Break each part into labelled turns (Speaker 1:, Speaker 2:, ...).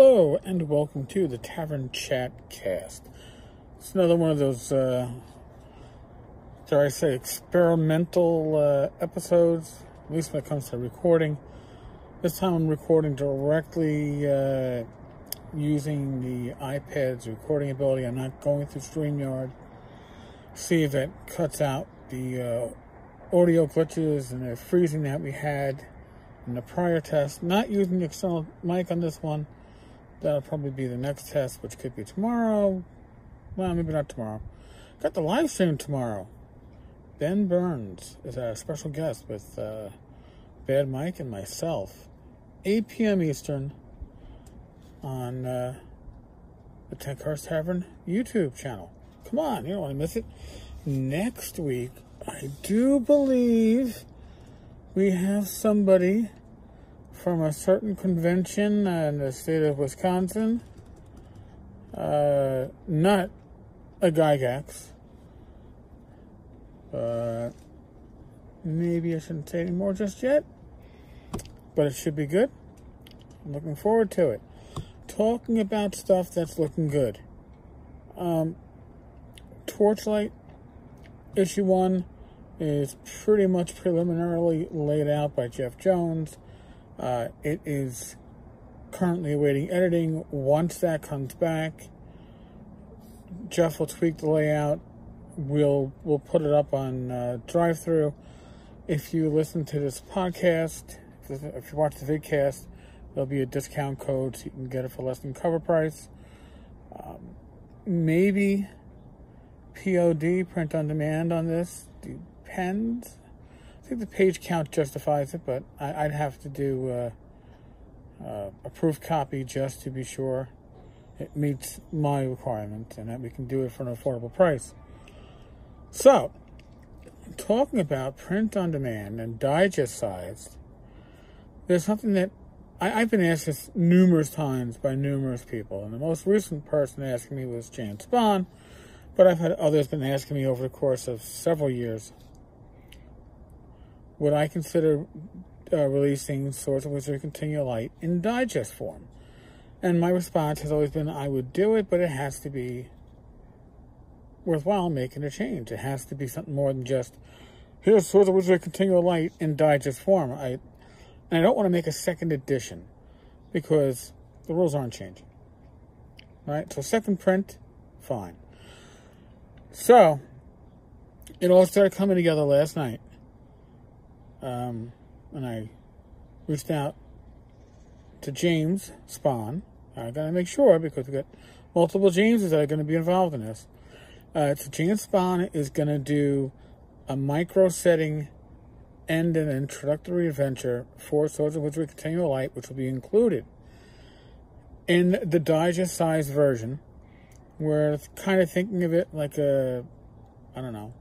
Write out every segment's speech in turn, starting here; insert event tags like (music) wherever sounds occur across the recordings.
Speaker 1: Hello and welcome to the Tavern Chat Cast. It's another one of those, uh, dare I say, experimental uh, episodes, at least when it comes to recording. This time I'm recording directly uh, using the iPad's recording ability. I'm not going through StreamYard. See if it cuts out the uh, audio glitches and the freezing that we had in the prior test. Not using the external mic on this one. That'll probably be the next test, which could be tomorrow. Well, maybe not tomorrow. Got the live stream tomorrow. Ben Burns is our special guest with uh, Bad Mike and myself. 8 p.m. Eastern on uh, the Tenkar's Tavern YouTube channel. Come on, you don't want to miss it. Next week, I do believe we have somebody from a certain convention in the state of Wisconsin. Uh, not a Gygax. Uh, maybe I shouldn't say any more just yet. But it should be good. I'm looking forward to it. Talking about stuff that's looking good. Um, Torchlight issue one is pretty much preliminarily laid out by Jeff Jones. Uh, it is currently awaiting editing. Once that comes back, Jeff will tweak the layout. We'll we'll put it up on uh, drive-through. If you listen to this podcast, if you watch the vidcast, there'll be a discount code so you can get it for less than cover price. Um, maybe POD, print on demand, on this depends. I think the page count justifies it, but I, would have to do uh, uh, a proof copy just to be sure it meets my requirement and that we can do it for an affordable price. So, talking about print on demand and digest sized, there's something that I, have been asked this numerous times by numerous people, and the most recent person asking me was Jan Spahn, but I've had others been asking me over the course of several years would I consider uh, releasing Swords and Wizardry Continual Light in digest form? And my response has always been I would do it, but it has to be worthwhile making a change. It has to be something more than just here's Swords and Wizardry Continual Light in digest form. I and I don't want to make a second edition because the rules aren't changing. Right? So second print, fine. So it all started coming together last night um, and I reached out to James Spahn. I gotta make sure because we got multiple Jameses that are to be involved in this. Uh, so James Spahn is to do a micro setting and an introductory adventure for Swords and Wizardry Continual Light, which will be included in the digest size version. We're kind of thinking of it like a, I don't know,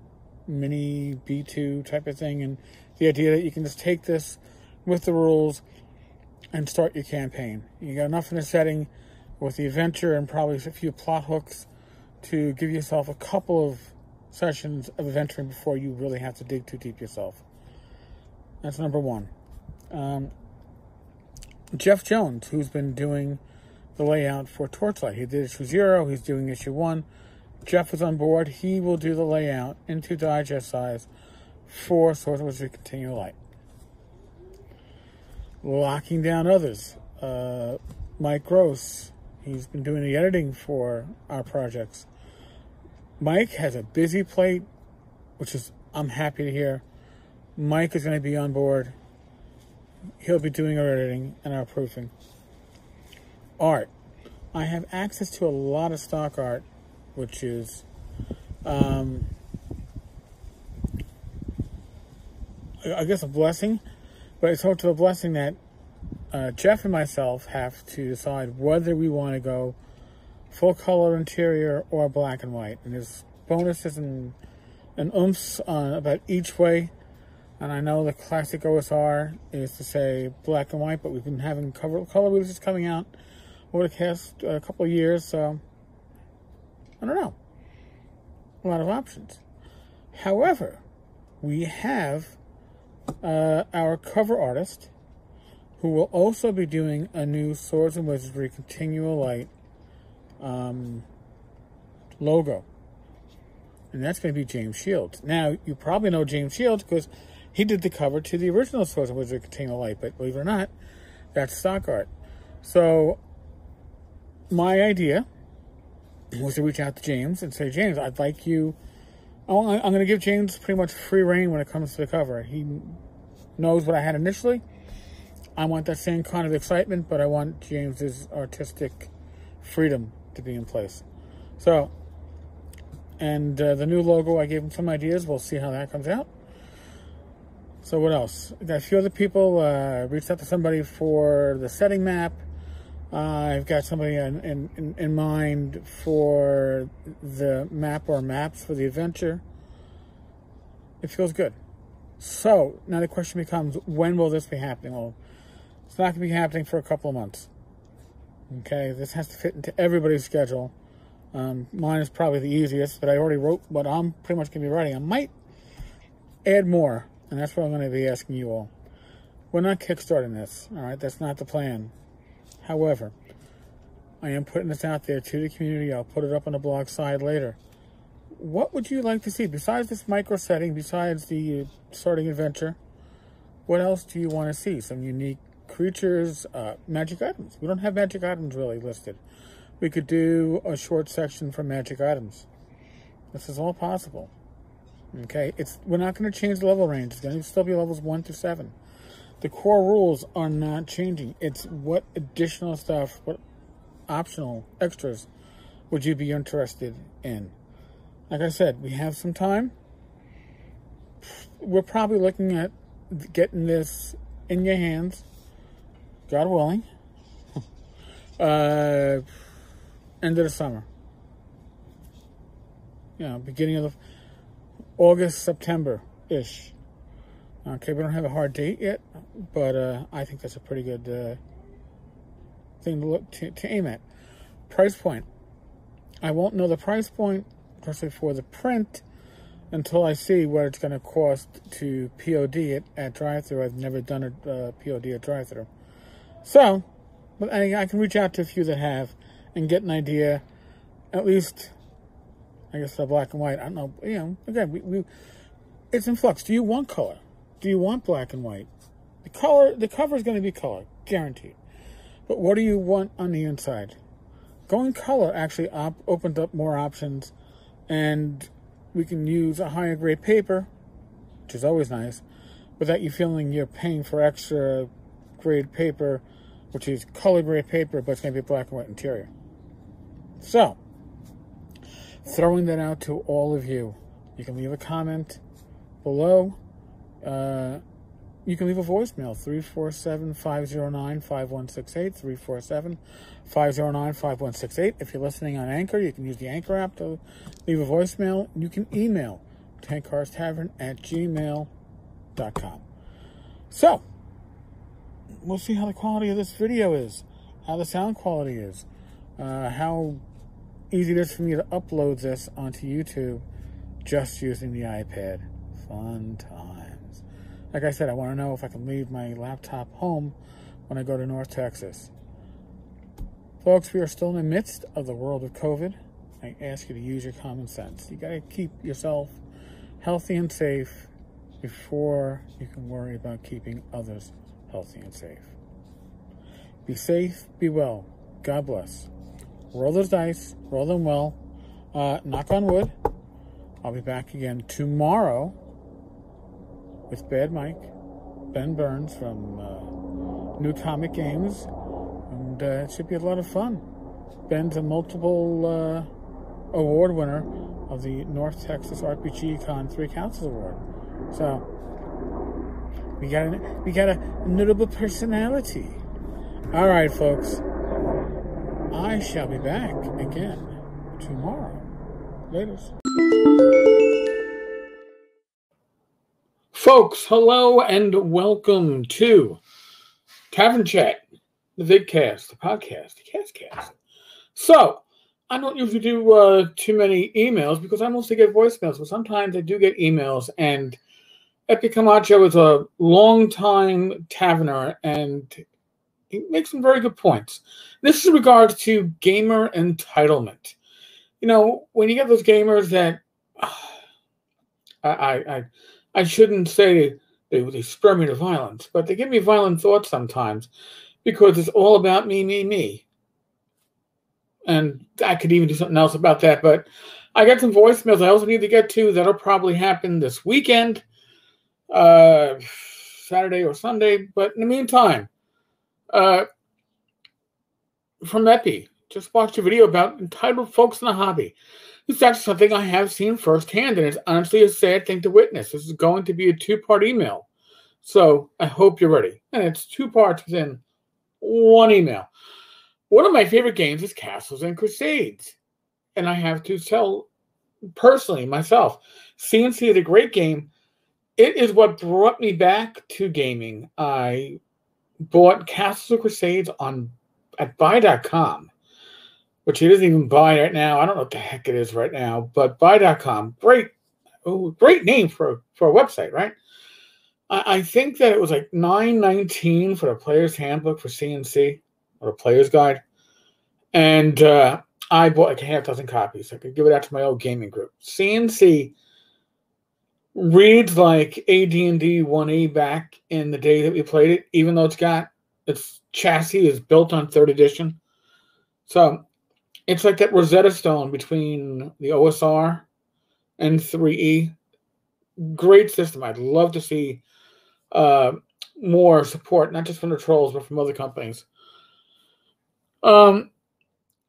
Speaker 1: mini B2 type of thing, and the idea that you can just take this with the rules and start your campaign. You got enough in the setting with the adventure and probably a few plot hooks to give yourself a couple of sessions of adventuring before you really have to dig too deep yourself. That's number one. Um, Jeff Jones, who's been doing the layout for Torchlight, he did issue zero, he's doing issue one. Jeff is on board. He will do the layout into digest size for of Wizardry Continual Light. Locking down others. Uh, Mike Gross, he's been doing the editing for our projects. Mike has a busy plate, which is, I'm happy to hear. Mike is going to be on board. He'll be doing our editing and our proofing. Art. I have access to a lot of stock art, which is um, I guess a blessing, but it's also a blessing that uh, Jeff and myself have to decide whether we want to go full color interior or black and white. And there's bonuses and, and oomphs on about each way. And I know the classic OSR is to say black and white, but we've been having color, color releases coming out over the past uh, couple of years, so I don't know. A lot of options. However, we have uh, our cover artist, who will also be doing a new Swords and Wizardry Continual Light um, logo. And that's going to be James Shields. Now, you probably know James Shields because he did the cover to the original Swords and Wizardry Continual Light, but believe it or not, that's stock art. So, my idea was to reach out to James and say, James, I'd like you. I'm going to give James pretty much free reign when it comes to the cover. He knows what I had initially. I want that same kind of excitement, but I want James's artistic freedom to be in place. So, and uh, the new logo, I gave him some ideas. We'll see how that comes out. So what else? got a few other people. Uh, reached out to somebody for the setting map. Uh, I've got somebody in, in, in mind for the map or maps for the adventure. It feels good. So now the question becomes, when will this be happening? Well, it's not going to be happening for a couple of months. Okay, this has to fit into everybody's schedule. Um, mine is probably the easiest, but I already wrote what I'm pretty much going to be writing. I might add more, and that's what I'm going to be asking you all. We're not kickstarting this, all right? That's not the plan. However, I am putting this out there to the community. I'll put it up on the blog side later. What would you like to see besides this micro setting, besides the starting adventure? What else do you want to see? Some unique creatures, uh, magic items. We don't have magic items really listed. We could do a short section for magic items. This is all possible. Okay, it's we're not going to change the level range. It's going to still be levels one through seven the core rules are not changing. It's what additional stuff, what optional extras would you be interested in? Like I said, we have some time. We're probably looking at getting this in your hands, God willing, (laughs) uh, end of the summer. You know, beginning of the August, September ish. Okay, we don't have a hard date yet, but uh, I think that's a pretty good uh, thing to look to, to, aim at. Price point. I won't know the price point, especially for the print, until I see what it's going to cost to POD it at drive-through. I've never done a uh, POD at drive-through, so but I, I can reach out to a few that have and get an idea, at least. I guess the black and white. I don't know. You know, again, we, we it's in flux. Do you want color? Do you want black and white? The color, the cover is going to be color, guaranteed. But what do you want on the inside? Going color actually op opened up more options, and we can use a higher grade paper, which is always nice, without you feeling you're paying for extra grade paper, which is color grade paper, but it's going to be black and white interior. So, throwing that out to all of you. You can leave a comment below uh, you can leave a voicemail 347 509 5168. 347 509 5168. If you're listening on Anchor, you can use the Anchor app to leave a voicemail. You can email tenkarstavern at gmail.com. So, we'll see how the quality of this video is, how the sound quality is, uh, how easy it is for me to upload this onto YouTube just using the iPad. Fun time. Like I said, I want to know if I can leave my laptop home when I go to North Texas. Folks, we are still in the midst of the world of COVID. I ask you to use your common sense. You got to keep yourself healthy and safe before you can worry about keeping others healthy and safe. Be safe, be well. God bless. Roll those dice, roll them well. Uh, knock on wood. I'll be back again tomorrow with Bad Mike, Ben Burns from uh, New Comet Games, and uh, it should be a lot of fun. Ben's a multiple uh, award winner of the North Texas RPG Con Three Castles Award. So we got a, we got a notable personality. All right, folks. I shall be back again tomorrow. Latest. Folks, hello and welcome to Tavern Chat, the vidcast, the podcast, the castcast. So, I don't usually do uh, too many emails because I mostly get voicemails, but sometimes I do get emails, and Epi Camacho is a long-time taverner and he makes some very good points. This is in regards to gamer entitlement. You know, when you get those gamers that uh, (sighs) I, I I shouldn't say they, they spur me to violence, but they give me violent thoughts sometimes because it's all about me, me, me. And I could even do something else about that, but I got some voicemails I also need to get to that'll probably happen this weekend, uh, Saturday or Sunday. But in the meantime, uh, from Epi, just watched a video about entitled folks in the hobby. It's actually something I have seen firsthand, and it's honestly a sad thing to witness. This is going to be a two part email. So I hope you're ready. And it's two parts within one email. One of my favorite games is Castles and Crusades. And I have to tell personally myself, CNC is a great game. It is what brought me back to gaming. I bought Castles and Crusades on at buy.com which he doesn't even buy right now. I don't know what the heck it is right now, but buy.com, great, great name for, for a website, right? I, I think that it was like nine nineteen for the player's handbook for CNC or a player's guide. And uh, I bought like a half dozen copies. I could give it out to my old gaming group. CNC reads like AD&D 1E back in the day that we played it, even though it's got its chassis is built on third edition. So it's like that Rosetta Stone between the OSR and 3E. Great system. I'd love to see uh, more support, not just from the trolls, but from other companies. Um,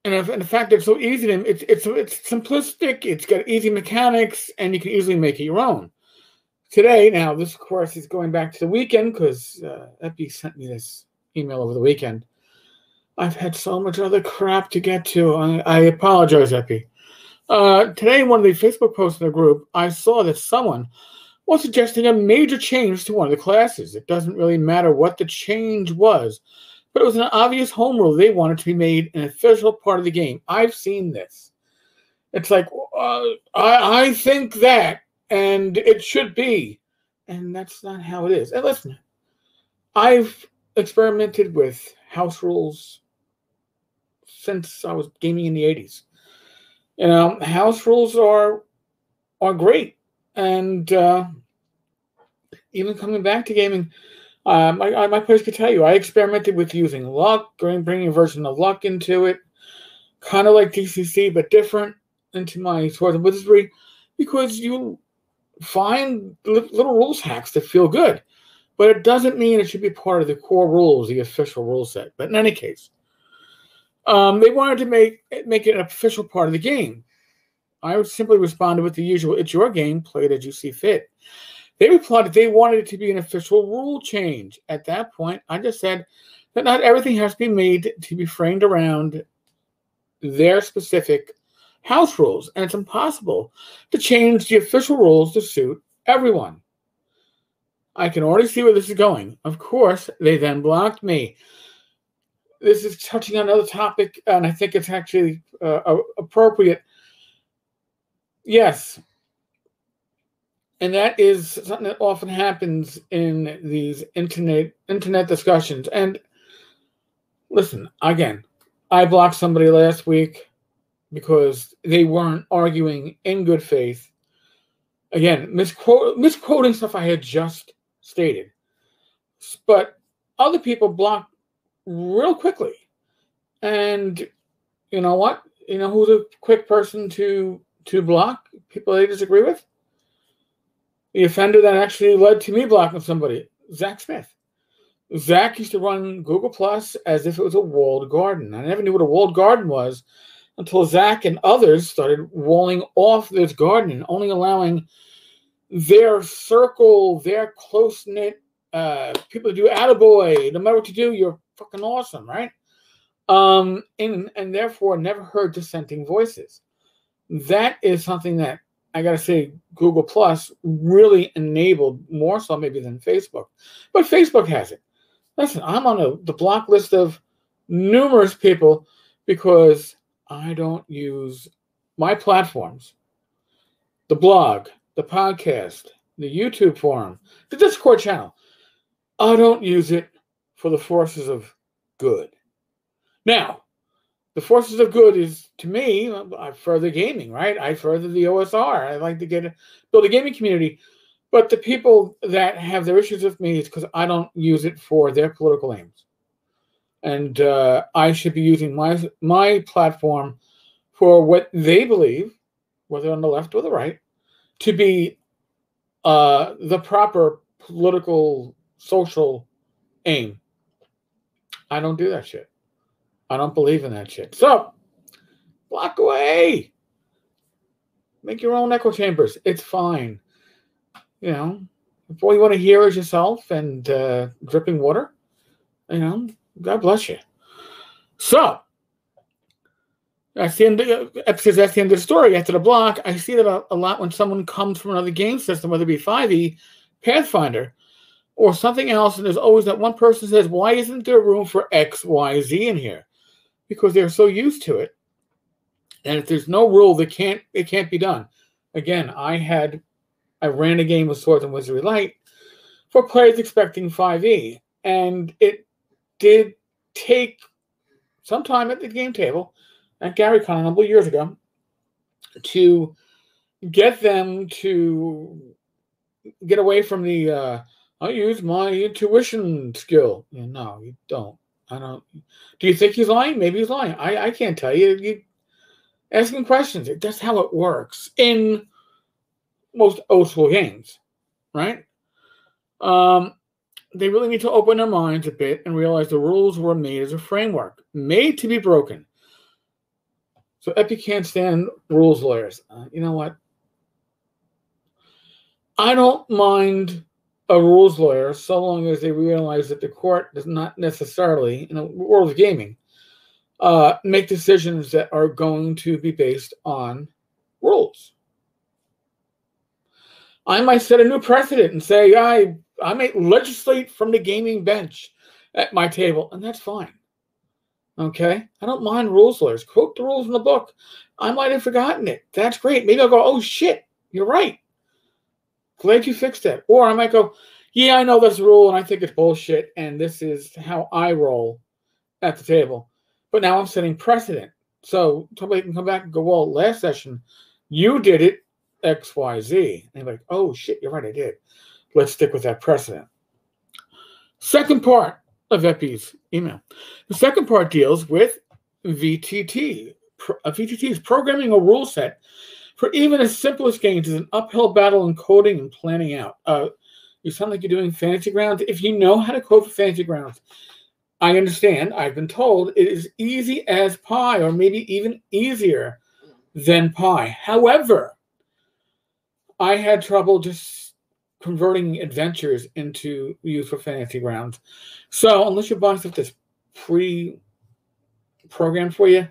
Speaker 1: and if, in fact, it's so easy to it's it's it's simplistic. It's got easy mechanics, and you can easily make it your own. Today, now this course is going back to the weekend because uh, Epi sent me this email over the weekend. I've had so much other crap to get to. I, I apologize, Epi. Uh, today, in one of the Facebook posts in the group, I saw that someone was suggesting a major change to one of the classes. It doesn't really matter what the change was, but it was an obvious home rule they wanted to be made an official part of the game. I've seen this. It's like, uh, I, I think that, and it should be. And that's not how it is. And listen, I've experimented with house rules, since I was gaming in the 80s. You know, house rules are are great, and uh, even coming back to gaming, um, I, I, my players could tell you I experimented with using luck, bringing a version of luck into it, kind of like DCC but different into my Swords and Wizardry, because you find little rules hacks that feel good, but it doesn't mean it should be part of the core rules, the official rule set. But in any case, um, they wanted to make make it an official part of the game. I would simply responded with the usual, "It's your game. Play it as you see fit." They replied that they wanted it to be an official rule change. At that point, I just said that not everything has to be made to be framed around their specific house rules, and it's impossible to change the official rules to suit everyone. I can already see where this is going. Of course, they then blocked me this is touching on another topic, and I think it's actually uh, appropriate. Yes. And that is something that often happens in these internet internet discussions. And listen, again, I blocked somebody last week because they weren't arguing in good faith. Again, misquote, misquoting stuff I had just stated. But other people blocked real quickly. And you know what? You know who's a quick person to to block people they disagree with? The offender that actually led to me blocking somebody, Zach Smith. Zach used to run Google Plus as if it was a walled garden. I never knew what a walled garden was until Zach and others started walling off this garden and only allowing their circle, their close knit uh, people to do attaboy. No matter what you do, you're fucking awesome, right? Um, and and therefore never heard dissenting voices. That is something that I gotta say, Google Plus really enabled more so maybe than Facebook, but Facebook has it. Listen, I'm on a, the block list of numerous people because I don't use my platforms, the blog, the podcast, the YouTube forum, the Discord channel. I don't use it for the forces of good. Now, the forces of good is to me, I further gaming, right? I further the OSR. I like to get build a gaming community. But the people that have their issues with me is because I don't use it for their political aims, and uh, I should be using my my platform for what they believe, whether on the left or the right, to be uh, the proper political social aim. I don't do that shit. I don't believe in that shit. So block away. Make your own echo chambers. It's fine you know, if all you want to hear is yourself and uh, dripping water, you know, God bless you. So, that's the end of, because that's the end of the story. After the block, I see that a, a, lot when someone comes from another game system, whether it be 5e, Pathfinder, or something else, and there's always that one person says, Why isn't there room for X, Y, Z in here? Because they're so used to it. And if there's no rule they can't it can't be done. Again, I had I ran a game with Swords and Wizardry Light for players expecting 5e, and it did take some time at the game table at GaryCon a number of years ago to get them to get away from the uh, I use my intuition skill. no, you don't. I don't. Do you think he's lying? Maybe he's lying. I, I can't tell you. You asking questions. That's how it works in most old school games, right? Um, they really need to open their minds a bit and realize the rules were made as a framework, made to be broken. So Epi can't stand rules lawyers. Uh, you know what? I don't mind a rules lawyer so long as they realize that the court does not necessarily, in the world of gaming, uh, make decisions that are going to be based on rules. I might set a new precedent and say I I may legislate from the gaming bench at my table, and that's fine. Okay, I don't mind rules lawyers. Quote the rules in the book. I might have forgotten it. That's great. Maybe I'll go, oh shit, you're right. Glad you fixed it. Or I might go, yeah, I know this rule and I think it's bullshit, and this is how I roll at the table. But now I'm setting precedent. So somebody can come back and go, well, last session you did it XYZ. And you're like, oh shit, you're right, I did. Let's stick with that precedent. Second part of Epi's email. The second part deals with VTT. VTT uh, is programming a rule set for even as simplest games is an uphill battle in coding and planning out. Uh, you sound like you're doing fantasy grounds. If you know how to code for fantasy grounds, I understand. I've been told it is easy as pie, or maybe even easier than pie. However, I had trouble just converting adventures into use for fantasy grounds. So unless you're buying stuff that's pre-programmed for you,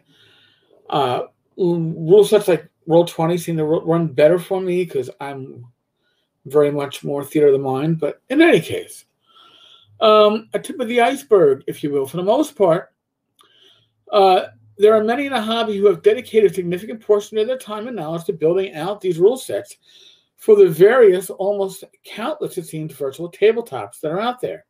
Speaker 1: uh, rules such like Roll Twenty seemed to run better for me because I'm very much more theater of the mind. But in any case, um, a tip of the iceberg, if you will, for the most part. Uh, there are many in the hobby who have dedicated a significant portion of their time and knowledge to building out these rule sets for the various, almost countless, it seems, virtual tabletops that are out there.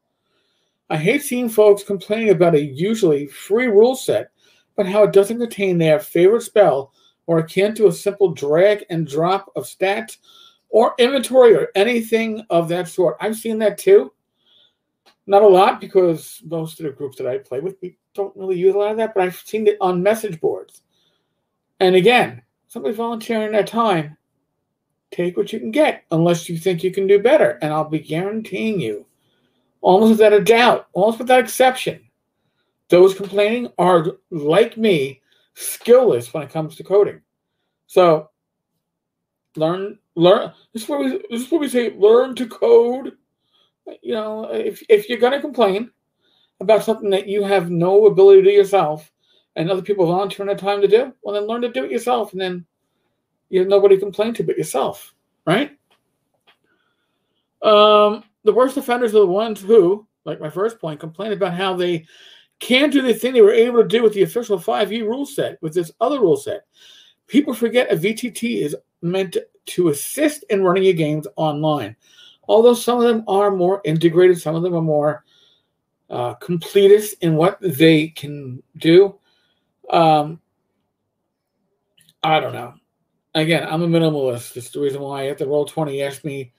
Speaker 1: I hate seeing folks complaining about a usually free rule set, but how it doesn't contain their favorite spell or akin to a simple drag and drop of stats or inventory or anything of that sort. I've seen that too. Not a lot because most of the groups that I play with, we don't really use a lot of that, but I've seen it on message boards. And again, somebody volunteering their time take what you can get unless you think you can do better. And I'll be guaranteeing you, almost without a doubt, almost without exception, those complaining are like me, skillless when it comes to coding. So learn learn this is what we this is what we say, learn to code. You know, if if you're gonna complain about something that you have no ability to do yourself and other people volunteering their time to do, well then learn to do it yourself and then you have nobody to complain to but yourself, right? Um, the worst offenders are the ones who, like my first point, complain about how they can't do the thing they were able to do with the official 5e rule set, with this other rule set. People forget a VTT is meant to assist in running your games online. Although some of them are more integrated, some of them are more uh, completist in what they can do. Um, I don't know. Again, I'm a minimalist. It's the reason why at the Roll20 asked me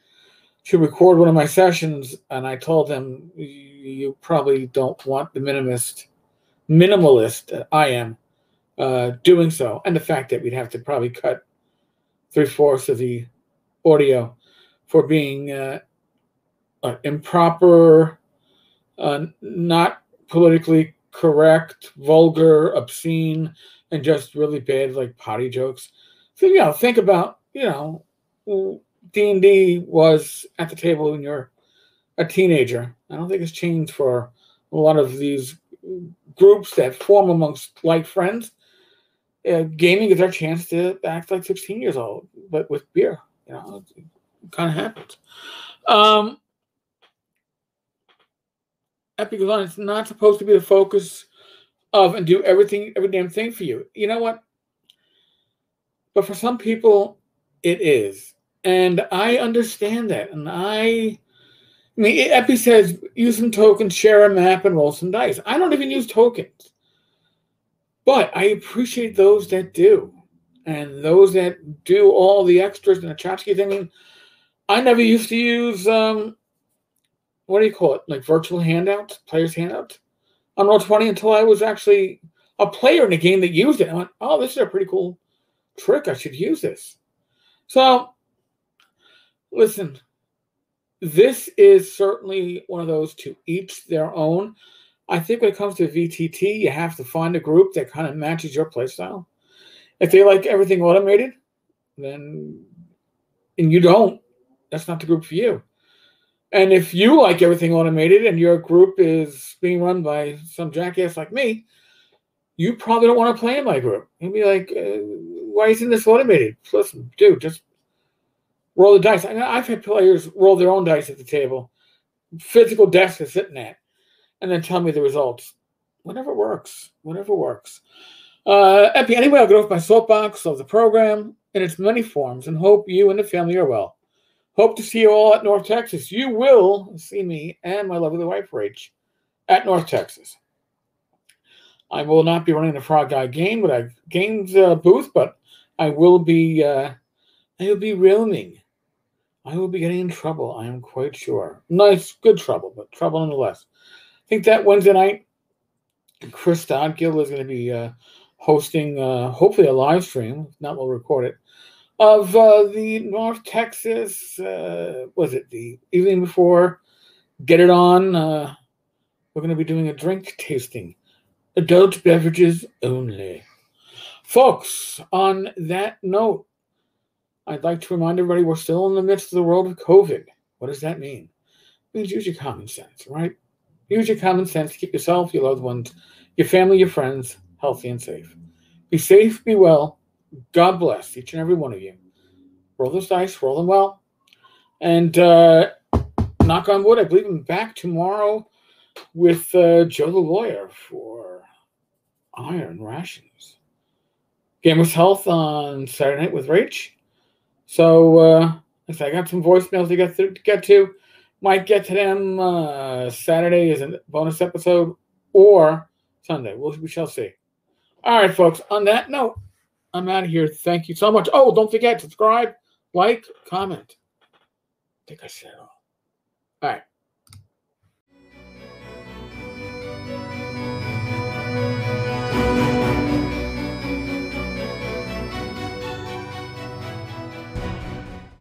Speaker 1: to record one of my sessions, and I told them you probably don't want the minimalist minimalist I am uh, doing so, and the fact that we'd have to probably cut three fourths of the audio for being uh, uh, improper, uh, not politically correct, vulgar, obscene, and just really bad like potty jokes. So you know, think about you know, D and D was at the table when you're a teenager. I don't think it's changed for a lot of these groups that form amongst like friends. Uh, gaming is our chance to act like 16 years old, but with beer. You know, kind of happens. Um, Epic Design is not supposed to be the focus of and do everything, every damn thing for you. You know what? But for some people, it is. And I understand that. And I, I mean, Epi says use some tokens, share a map, and roll some dice. I don't even use tokens. But I appreciate those that do. And those that do all the extras and the tchotchkes. thing. I never used to use um, what do you call it? Like virtual handouts, players' handouts on Roll20 until I was actually a player in a game that used it. I went, oh, this is a pretty cool trick. I should use this. So, listen, this is certainly one of those to each their own. I think when it comes to VTT, you have to find a group that kind of matches your playstyle. If they like everything automated, then and you don't, that's not the group for you. And if you like everything automated and your group is being run by some jackass like me, you probably don't want to play in my group. You'd be like, uh, why isn't this automated? Listen, dude, just roll the dice. Mean, I've had players roll their own dice at the table, physical desk is sitting at, and then tell me the results. Whatever works, whatever works. Uh, Epi, anyway, I'll get off my soapbox of the program in its many forms and hope you and the family are well. Hope to see you all at North Texas. You will see me and my lovely wife, Rach, at North Texas. I will not be running the Frog God game, but I games uh, booth, but I will be. Uh, I will be roaming. I will be getting in trouble. I am quite sure. Nice, good trouble, but trouble nonetheless. I think that Wednesday night, Chris Stodgill is going to be uh, hosting, uh, hopefully, a live stream. If not, we'll record it of uh, the North Texas, uh, was it the evening before? Get it on. Uh, we're going to be doing a drink tasting, adult beverages only. Folks, on that note, I'd like to remind everybody we're still in the midst of the world of COVID. What does that mean? It means use your common sense, right? Use your common sense to keep yourself, your loved ones, your family, your friends healthy and safe. Be safe, be well, God bless each and every one of you. Roll those dice, roll them well. And uh, knock on wood, I believe I'm back tomorrow with uh, Joe the lawyer for Iron Rations. Gamers Health on Saturday night with Rach. So uh, I got some voicemails to get to, to get to. Might get to them uh, Saturday as a bonus episode or Sunday. We'll, we shall see. All right, folks. On that note. I'm out of here. Thank you so much. Oh, don't forget, subscribe, like, comment. I think I said all. All right.